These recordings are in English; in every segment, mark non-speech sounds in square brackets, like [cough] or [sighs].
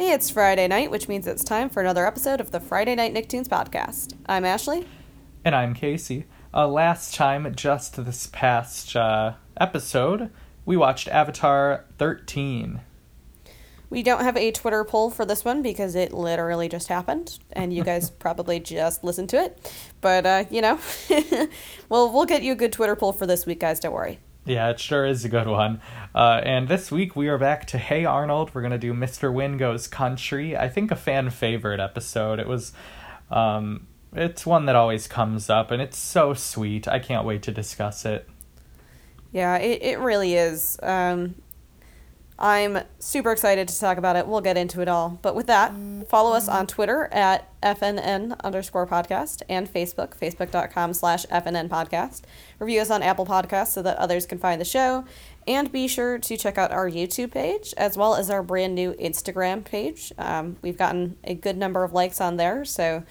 Hey, it's Friday night, which means it's time for another episode of the Friday Night Nicktoons podcast. I'm Ashli. And I'm Casey. Uh, last time, just this past uh, episode, we watched Avatar 13. We don't have a Twitter poll for this one because it literally just happened, and you guys [laughs] probably just listened to it. But uh, you know, [laughs] well, we'll get you a good Twitter poll for this week, guys. Don't worry. Yeah, it sure is a good one. Uh, and this week we are back to Hey Arnold. We're gonna do Mr. Hyunh Goes Country. I think a fan favorite episode. It was, um, it's one that always comes up, and it's so sweet. I can't wait to discuss it. Yeah, it, it really is. Um, I'm super excited to talk about it. We'll get into it all. But with that, follow us on Twitter at FNN underscore podcast and Facebook, facebook.com slash FNN podcast. Review us on Apple Podcasts so that others can find the show. And be sure to check out our YouTube page as well as our brand new Instagram page. Um, we've gotten a good number of likes on there, so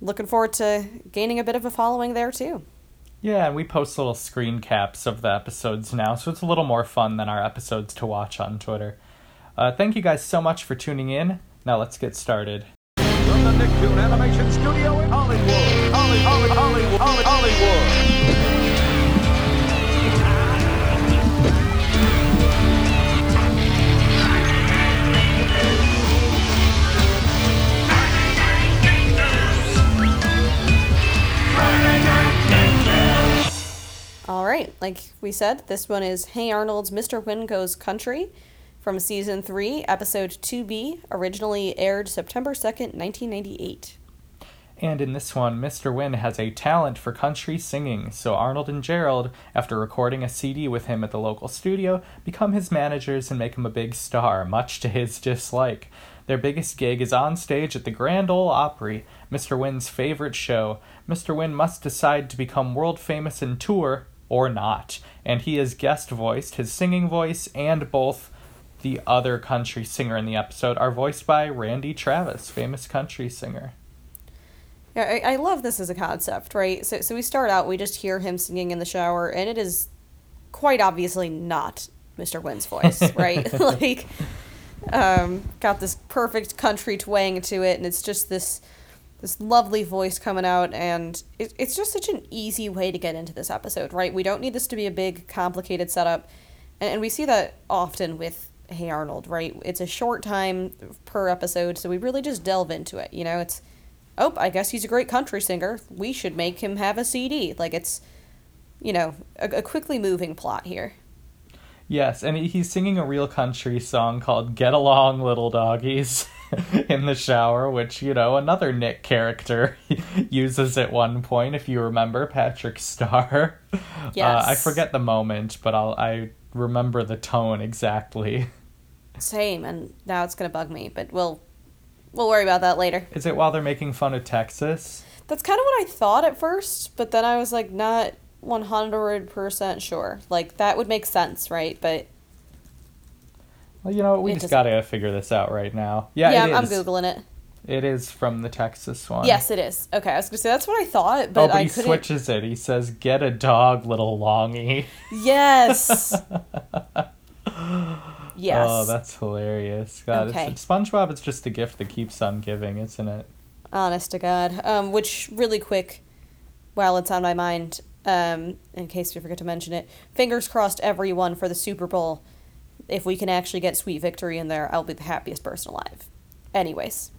looking forward to gaining a bit of a following there too. Yeah, and we post little screen caps of the episodes now, so it's a little more fun than our episodes to watch on Twitter. Uh, thank you guys so much for tuning in. Now let's get started. From the Nicktoon Animation Studio in Hollywood, Holly, Holly, Hollywood, Hollywood. All right, like we said, this one is Hey Arnold's Mr. Hyunh Goes Country from season 3, episode 2B, originally aired September 2nd, 1998. And in this one, Mr. Hyunh has a talent for country singing, so Arnold and Gerald, after recording a CD with him at the local studio, become his managers and make him a big star, much to his dislike. Their biggest gig is on stage at the Grand Ole Opry, Mr. Hyunh's favorite show. Mr. Hyunh must decide to become world famous and tour, or not, and he has guest voiced his singing voice and both the other country singer in the episode are voiced by Randy Travis, famous country singer. Yeah, I, I love this as a concept, right? So, so we start out, we just hear him singing in the shower, and it is quite obviously not Mr. Hyunh's voice, [laughs] right? [laughs] like, um, got this perfect country twang to it, and it's just this this lovely voice coming out, and it, it's just such an easy way to get into this episode, right? We don't need this to be a big, complicated setup, and, and we see that often with Hey Arnold, right? It's a short time per episode, so we really just delve into it. You know, it's oh, I guess he's a great country singer. We should make him have a CD. Like it's, you know, a, a quickly moving plot here. Yes, and he's singing a real country song called Get Along Little Doggies [laughs] [laughs] in the shower, which, you know, another Nick character [laughs] uses at one point, if you remember, Patrick Star. [laughs] Uh, I forget the moment, but I'll, I remember the tone exactly. Same, and now it's gonna bug me, but we'll we'll worry about that later. Is it while they're making fun of Texas? That's kind of what I thought at first, but then I was like not one hundred percent sure. Like that would make sense, right? But Well, you know, we It just doesn't- gotta figure this out right now. Yeah, yeah, I'm, googling it. It is from the Texas one. Yes, it is. Okay, I was gonna say that's what I thought, Oh, but but I he couldn't. switches it. He says, "Get a dog, little longy." Yes. [laughs] yes. Oh, that's hilarious. God, Okay. it's, SpongeBob is just a gift that keeps on giving, isn't it? Honest to God. Um, which really quick, while it's on my mind, um, in case we forget to mention it, fingers crossed, everyone for the Super Bowl. If we can actually get Sweet Victory in there, I'll be the happiest person alive. Anyways,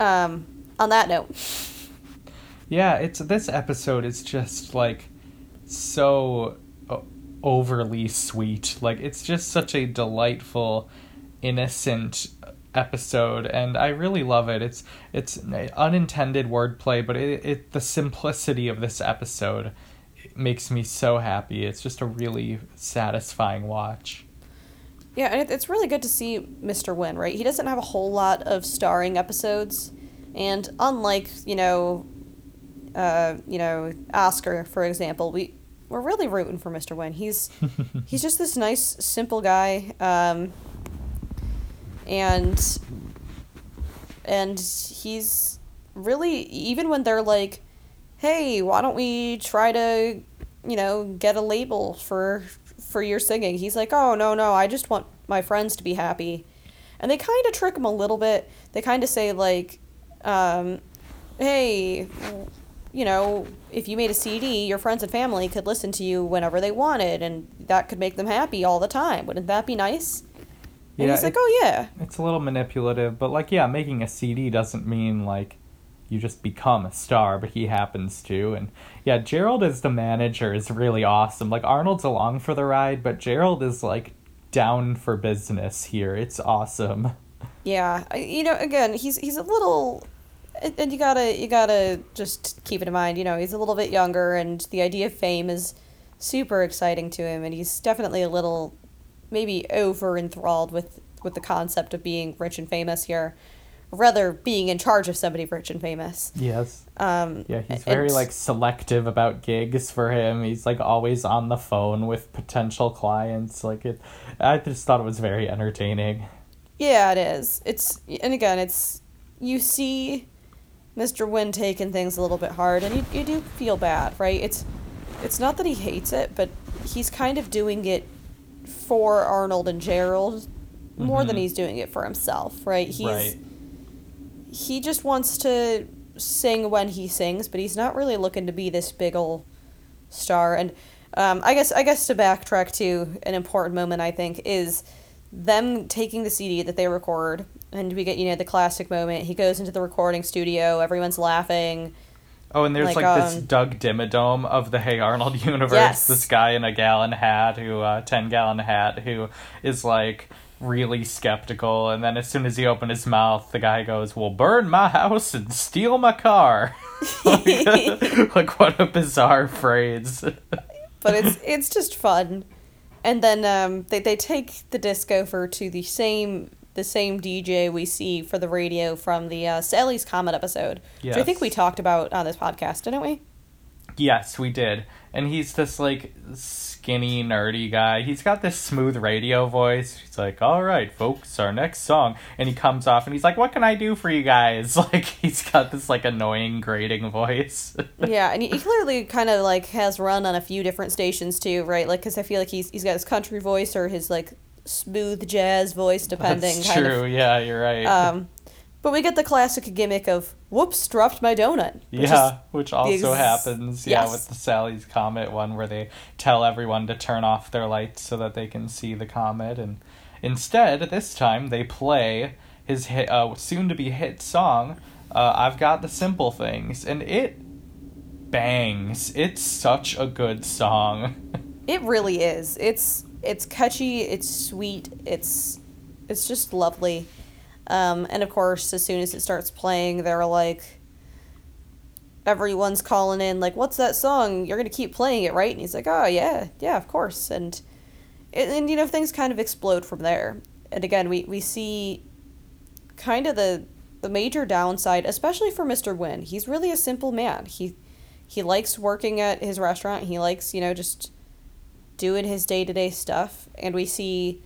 um, on that note, Yeah, it's this episode is just like so overly sweet. Like it's just such a delightful, innocent episode, and I really love it. It's it's unintended wordplay, but it, it the simplicity of this episode makes me so happy. It's just a really satisfying watch. yeah, and it's really good to see Mr. Hyunh, right? He doesn't have a whole lot of starring episodes, and unlike you know, uh, you know Oscar for example, we we're really rooting for Mr. Hyunh. He's [laughs] he's just this nice, simple guy, um, and and he's really even when they're like, "Hey, why don't we try to, you know, get a label for for your singing?" He's like, "Oh no, no, I just want my friends to be happy." and they kind of trick him a little bit. They kind of say like, um, "Hey, you know, if you made a CD, your friends and family could listen to you whenever they wanted, and that could make them happy all the time. Wouldn't that be nice?" And Yeah, he's like, "Oh yeah." It's a little manipulative, but like, yeah, making a CD doesn't mean like you just become a star, but he happens to. And yeah, Gerald as the manager is really awesome. Like, Arnold's along for the ride, but Gerald is like down for business here. It's awesome. Yeah, you know, again, he's he's a little, and you gotta you gotta just keep it in mind. You know, he's a little bit younger, and the idea of fame is super exciting to him, and he's definitely a little, maybe over enthralled with with the concept of being rich and famous here, rather being in charge of somebody rich and famous. Yes. Um, Yeah, he's very and- like selective about gigs for him. He's like always on the phone with potential clients. Like it I just thought it was very entertaining. Yeah, it is. It's and again, it's you see Mr. Hyunh taking things a little bit hard, and you, you do feel bad, right? It's it's not that he hates it, but he's kind of doing it for Arnold and Gerald more than Mhm. he's doing it for himself, right? He's right. He just wants to sing when he sings, but he's not really looking to be this big ol' star. And um, I guess I guess to backtrack to an important moment, I think is them taking the CD that they record, and we get you know the classic moment. He goes into the recording studio, everyone's laughing. Oh, and there's Like, like, this um, Doug Dimmadome of the Hey Arnold [laughs] universe. Yes. This guy in a gallon hat who, uh, 10 gallon hat, who is like really skeptical. And then as soon as he opened his mouth, the guy goes, Well, burn my house and steal my car. like, [laughs] like, what a bizarre phrase. but it's it's just fun. And then um, they they take the disc over to the same the same DJ we see for the radio from the uh, Sally's Comet episode, which I think we talked about on this podcast, didn't we? Yes, we did. And he's this like skinny, nerdy guy. He's got this smooth radio voice. He's like, "All right, folks, our next song." And he comes off and he's like, "What can I do for you guys?" [laughs] Like he's got this like annoying, grating voice. [laughs] yeah, and he, clearly kind of like has run on a few different stations too, right? Like, because I feel like he's he's got his country voice or his like smooth jazz voice, depending. That's kind true. Of. Yeah, you're right. Um, but we get the classic gimmick of "Whoops, dropped my donut." which yeah, which also ex- happens. Yeah, yes. with the Sally's Comet one, where they tell everyone to turn off their lights so that they can see the comet, and instead, this time they play his hit, uh, soon-to-be hit song, uh, "I've Got the Simple Things," and it bangs. It's such a good song. [laughs] It really is. It's it's catchy. It's sweet. It's it's just lovely. Um, and of course, as soon as it starts playing, they're like, everyone's calling in, like, "What's that song? You're gonna keep playing it, right?" And he's like, "Oh yeah, yeah, of course." And and, and you know things kind of explode from there. And again, we we see kind of the the major downside, especially for Mr. Hyunh. He's really a simple man. He he likes working at his restaurant. He likes, you know, just doing his day-to-day stuff and we see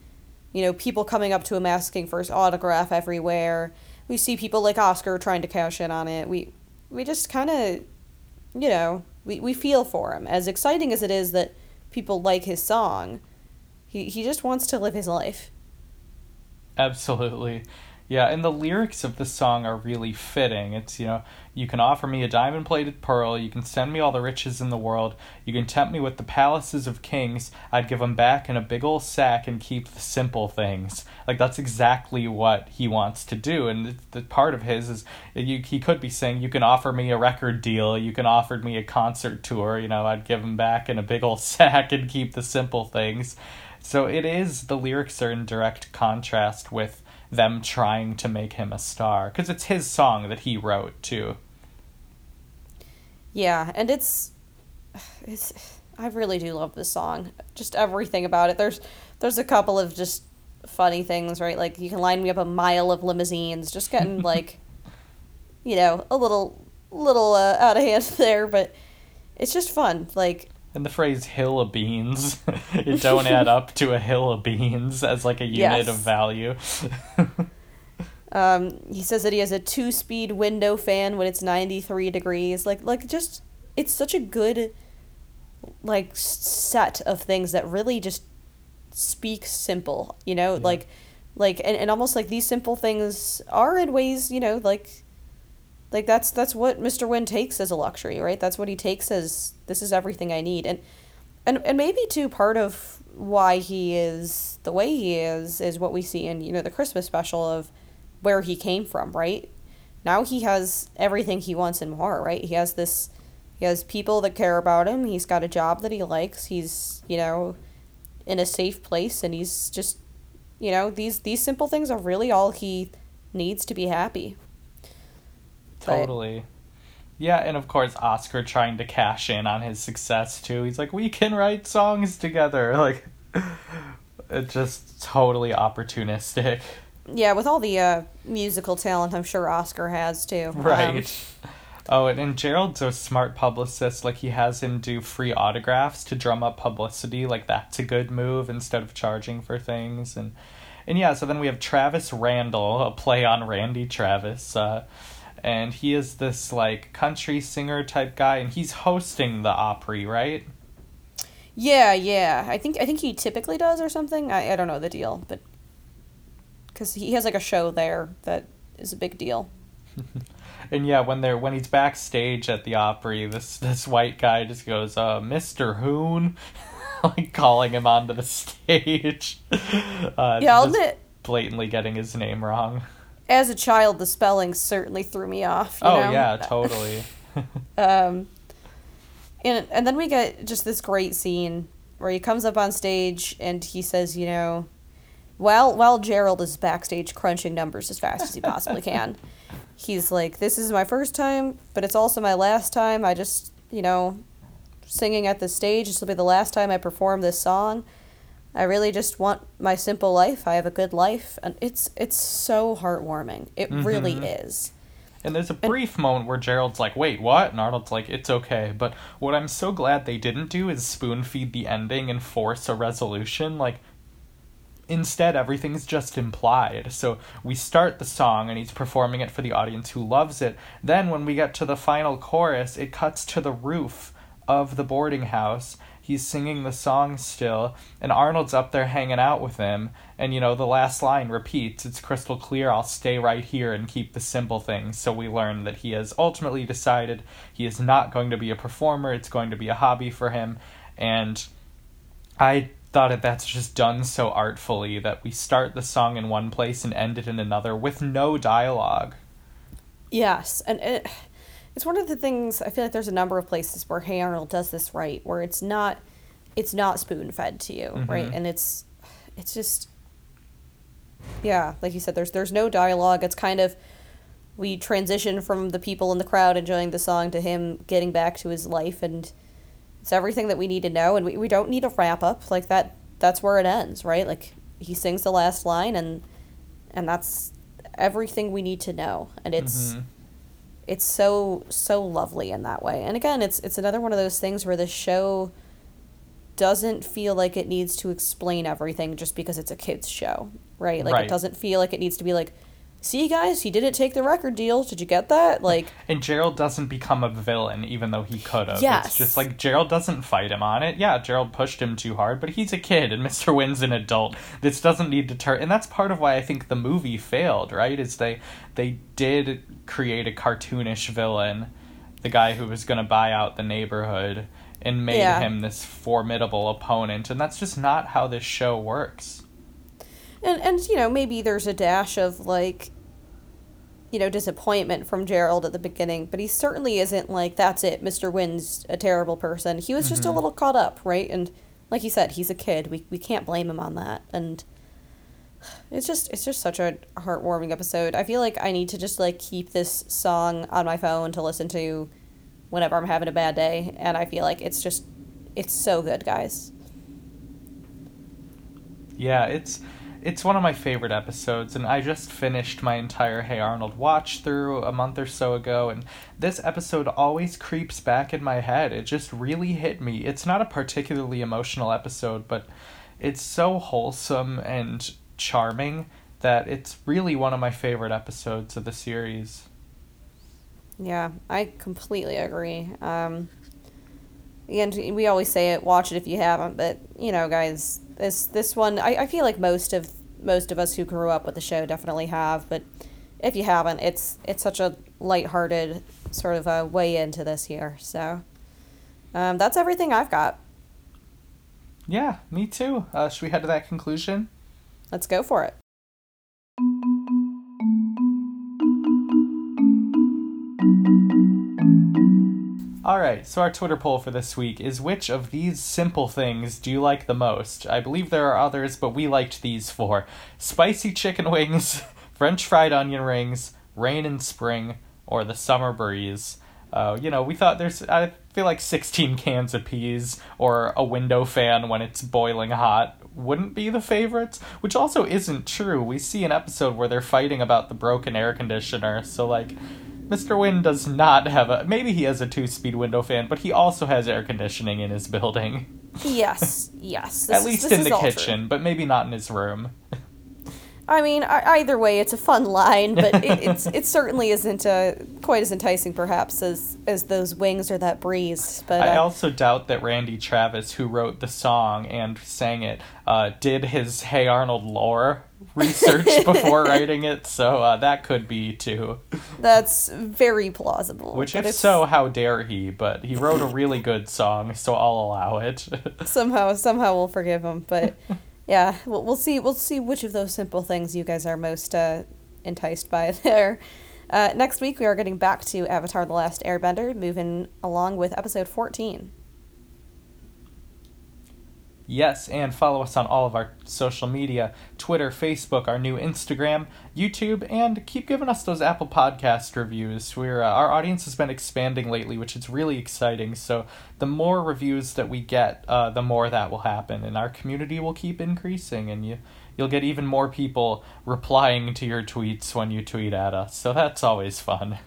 you know people coming up to him asking for his autograph everywhere. We see people like oscar trying to cash in on it. We we just kind of you know we, we feel for him. As exciting as it is that people like his song he, he just wants to live his life. Absolutely. Yeah, and the lyrics of the song are really fitting. It's, you know, you can offer me a diamond plated pearl, you can send me all the riches in the world, you can tempt me with the palaces of kings, I'd give 'em back in a big old sack and keep the simple things. Like, that's exactly what he wants to do, and the, the part of his is, you, he could be saying, you can offer me a record deal, you can offer me a concert tour, you know, I'd give 'em back in a big old [laughs] sack and keep the simple things. So it is, the lyrics are in direct contrast with them trying to make him a star because it's his song that he wrote too. yeah and it's [sighs] it's i really do love this song. Just everything about it. There's there's a couple of just funny things right? Like you can line me up a mile of limousines just getting [laughs] like you know a little little uh, out of hand [laughs] there but it's just fun. Like And the phrase "hill of beans," [laughs] it don't add up to a hill of beans as like a unit Yes. of value. [laughs] Um, he says that he has a two-speed window fan when it's 93 degrees. Like, like just it's such a good like set of things that really just speak simple. You know, like like and, and almost like these simple things are in ways you know like like that's that's what mr Hyunh takes as a luxury right? That's what he takes as this is everything i need. And and and maybe too part of why he is the way he is is what we see in you know the christmas special of where he came from right? Now he has everything he wants and more right? He has this he has people that care about him. He's got a job that he likes. He's you know in a safe place and he's just you know these these simple things are really all he needs to be happy Totally. Yeah, and of course Oscar trying to cash in on his success too. He's like, "We can write songs together." [laughs] Like it's just totally opportunistic. yeah with all the uh, musical talent i'm sure oscar has too Um, Right. [laughs] oh, and, and Gerald's a smart publicist. Like, he has him do free autographs to drum up publicity. Like, that's a good move instead of charging for things. And, and yeah, so then we have Travis Randall, a play on Randy Travis. Uh, and he is this, like, country singer type guy, and he's hosting the Opry, right? yeah yeah i think i think he typically does or something i, I don't know the deal but because he has like a show there that is a big deal [laughs] And yeah, when they're when he's backstage at the Opry, this this white guy just goes, uh, "Mr. Hoon," [laughs] like calling him onto the [laughs] stage. Uh, Yeah, I'll admit- blatantly getting his name wrong. As a child the spelling certainly threw me off you Oh know? yeah, totally. [laughs] Um, and and then we get just this great scene where he comes up on stage and he says, you know, while while Gerald is backstage crunching numbers as fast as he possibly can, [laughs] he's like, "This is my first time, but it's also my last time. I just, you know, singing at the stage. This will be the last time I perform this song. I really just want my simple life. I have a good life, and it's it's so heartwarming. It mm-hmm. really is." And there's a brief moment where Gerald's like, "Wait, what?" And Arnold's like, "It's okay." But what I'm so glad they didn't do is spoon feed the ending and force a resolution. Like, instead, everything's just implied. So we start the song, and he's performing it for the audience who loves it. Then, when we get to the final chorus, it cuts to the roof of the boarding house. He's singing the song still, and Arnold's up there hanging out with him. And you know, the last line repeats it's crystal clear, I'll stay right here and keep the simple things. So we learn that he has ultimately decided he is not going to be a performer, it's going to be a hobby for him. And I thought that that's just done so artfully that we start the song in one place and end it in another with no dialogue. Yes, and it, it's one of the things I feel like there's a number of places where Hey Arnold does this right, where it's not, it's not spoon fed to you, mm-hmm. right, and it's, it's just, yeah, like you said, there's there's no dialogue. It's kind of, we transition from the people in the crowd enjoying the song to him getting back to his life, and it's everything that we need to know, and we, we don't need a wrap up like that. That's where it ends, right? Like he sings the last line, and and that's everything we need to know, and it's mm-hmm. It's so so lovely in that way. And again, it's it's another one of those things where the show doesn't feel like it needs to explain everything just because it's a kids show, right? Like Right. it doesn't feel like it needs to be like, "See guys, he didn't take the record deal. Did you get that?" Like And Gerald doesn't become a villain, even though he could have. Yes. It's just like Gerald doesn't fight him on it. Yeah, Gerald pushed him too hard, but he's a kid, and [laughs] Mr. Hyunh's an adult. This doesn't need to turn. And that's part of why I think the movie failed, right? Is they they did create a cartoonish villain, the guy who was going to buy out the neighborhood, and made Yeah. him this formidable opponent. And that's just not how this show works. And and you know, maybe there's a dash of like you know, disappointment from Gerald at the beginning, but he certainly isn't like that's it. Mr. Hyunh's a terrible person. He was just a mm-hmm. little caught up, right? And like you said, he's a kid. We we can't blame him on that. And it's just it's just such a heartwarming episode. I feel like I need to just like keep this song on my phone to listen to whenever I'm having a bad day, and I feel like it's just it's so good, guys. Yeah, it's it's one of my favorite episodes, and I just finished my entire Hey Arnold watch through a month or so ago, and this episode always creeps back in my head. It just really hit me. It's not a particularly emotional episode, but it's so wholesome and charming that it's really one of my favorite episodes of the series. Yeah, I completely agree. Um, and we always say it, watch it if you haven't, but you know, guys, this this one, I, I feel like most of most of us who grew up with the show definitely have. But if you haven't, it's it's such a lighthearted sort of a way into this year. So um, that's everything I've got. Yeah, me too. Uh, should we head to that conclusion? Let's go for it. All right, so our Twitter poll for this week is which of these simple things do you like the most? I believe there are others, but we liked these four spicy chicken wings, [laughs] French fried onion rings, rain in spring, or the summer breeze. Uh, you know, we thought there's, I feel like 16 cans of peas or a window fan when it's boiling hot wouldn't be the favorites, which also isn't true. We see an episode where they're fighting about the broken air conditioner, so like Mr. Hyunh does not have a maybe he has a two-speed window fan, but he also has air conditioning in his building. Yes, [laughs] yes. At is- least in the all true. kitchen, but maybe not in his room. I mean, either way, it's a fun line, but it, [laughs] it's it certainly isn't uh, quite as enticing, perhaps, as as those wings or that breeze. But I uh, also doubt that Randy Travis, who wrote the song and sang it, uh, did his Hey Arnold lore research [laughs] before writing it, so uh, that could be too. that's very plausible. Which, if it's- so, how dare he? But he wrote a really good song, so I'll allow it. [laughs] somehow somehow we'll forgive him. But yeah, we'll, we'll see we'll see which of those simple things you guys are most uh, enticed by [laughs] there. Uh, next week we are getting back to Avatar: The Last Airbender, moving along with episode fourteen. Yes, and follow us on all of our social media Twitter, Facebook, our new Instagram, YouTube, and keep giving us those Apple Podcast reviews. We're, uh, our audience has been expanding lately, which is really exciting. So, the more reviews that we get, uh, the more that will happen, and our community will keep increasing, and you, you'll get even more people replying to your tweets when you tweet at us. So, that's always fun.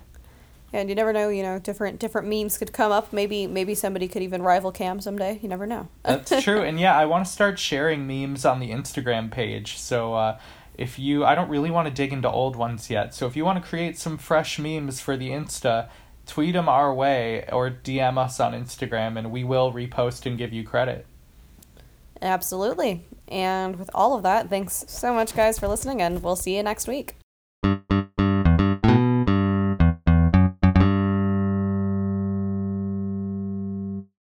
And you never know, you know, different different memes could come up. Maybe maybe somebody could even rival Cam someday. You never know. [laughs] That's true. And yeah, I want to start sharing memes on the Instagram page. So uh, if you, I don't really want to dig into old ones yet. So if you want to create some fresh memes for the Insta, tweet them our way or DM us on Instagram and we will repost and give you credit. Absolutely. And with all of that, thanks so much, guys, for listening, and we'll see you next week.